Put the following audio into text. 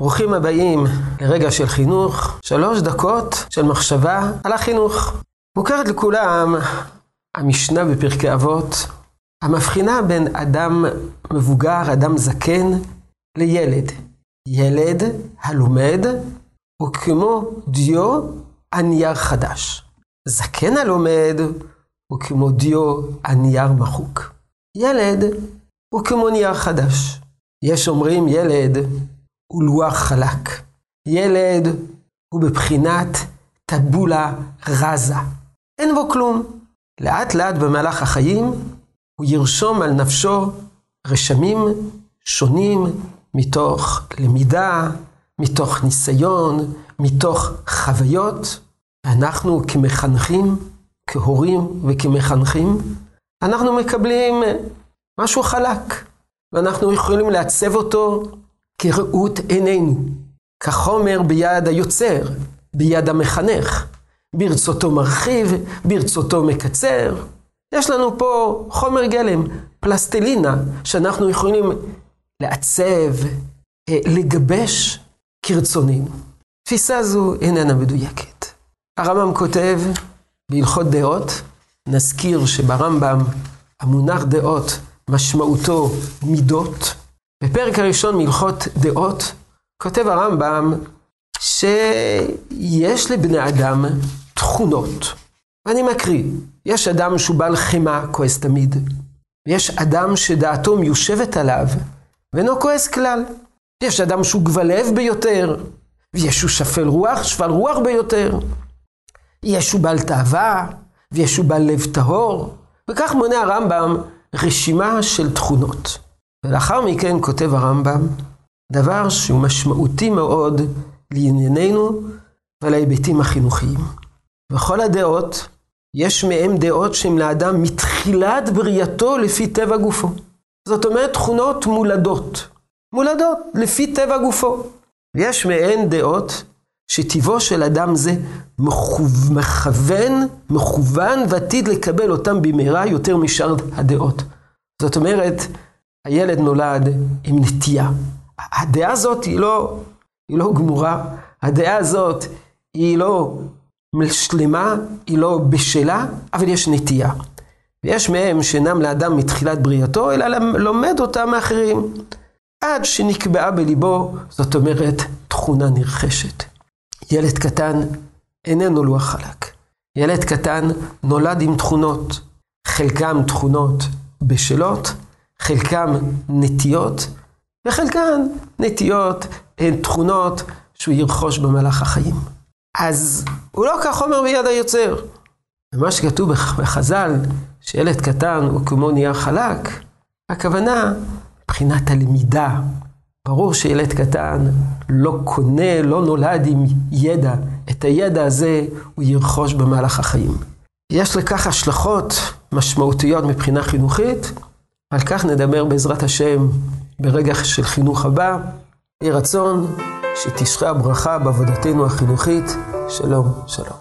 ברוכים הבאים לרגע של חינוך, שלוש דקות של מחשבה על החינוך. מוכרת לכולם המשנה בפרקי אבות, המבחינה בין אדם מבוגר, אדם זקן, לילד. ילד הלומד הוא כמו דיו על נייר חדש. זקן הלומד הוא כמו דיו על נייר מחוק. ילד הוא כמו נייר חדש. יש אומרים ילד הוא לוח חלק. ילד הוא בבחינת טבולה רזה. אין בו כלום. לאט לאט במהלך החיים הוא ירשום על נפשו רשמים שונים מתוך למידה, מתוך ניסיון, מתוך חוויות. אנחנו כמחנכים, כהורים וכמחנכים, אנחנו מקבלים משהו חלק, ואנחנו יכולים לעצב אותו כראות עינינו, כחומר ביד היוצר, ביד המחנך. ברצותו מרחיב, ברצותו מקצר. יש לנו פה חומר גלם, פלסטלינה, שאנחנו יכולים לעצב, אה, לגבש כרצוננו. תפיסה זו איננה מדויקת. הרמב"ם כותב בהלכות דעות, נזכיר שברמב"ם המונח דעות משמעותו מידות. בפרק הראשון מהלכות דעות כותב הרמב"ם שיש לבני אדם תכונות. ואני מקריא, יש אדם שהוא בעל חמאה, כועס תמיד. ויש אדם שדעתו מיושבת עליו, ואינו כועס כלל. יש אדם שהוא גבלב ביותר, ויש הוא שפל רוח, שפל רוח ביותר. יש הוא בעל תאווה, ויש הוא בעל לב טהור, וכך מונה הרמב"ם רשימה של תכונות. ולאחר מכן כותב הרמב"ם דבר שהוא משמעותי מאוד לענייננו ולהיבטים החינוכיים. וכל הדעות, יש מהם דעות שהן לאדם מתחילת בריאתו לפי טבע גופו. זאת אומרת תכונות מולדות. מולדות לפי טבע גופו. ויש מהן דעות שטיבו של אדם זה מכוון, מכוון, מכוון ועתיד לקבל אותם במהרה יותר משאר הדעות. זאת אומרת, הילד נולד עם נטייה. הדעה הזאת היא לא, היא לא גמורה, הדעה הזאת היא לא שלמה, היא לא בשלה, אבל יש נטייה. ויש מהם שאינם לאדם מתחילת בריאתו, אלא לומד אותם מאחרים. עד שנקבעה בליבו, זאת אומרת, תכונה נרכשת. ילד קטן איננו לוח חלק. ילד קטן נולד עם תכונות, חלקם תכונות בשלות, חלקם נטיות, וחלקן נטיות הן תכונות שהוא ירכוש במהלך החיים. אז הוא לא כחומר ביד היוצר. ומה שכתוב בחז"ל, שילד קטן הוא כמו נייר חלק, הכוונה מבחינת הלמידה. ברור שילד קטן לא קונה, לא נולד עם ידע. את הידע הזה הוא ירכוש במהלך החיים. יש לכך השלכות משמעותיות מבחינה חינוכית, על כך נדבר בעזרת השם ברגע של חינוך הבא. יהי רצון שתשרה הברכה בעבודתנו החינוכית. שלום, שלום.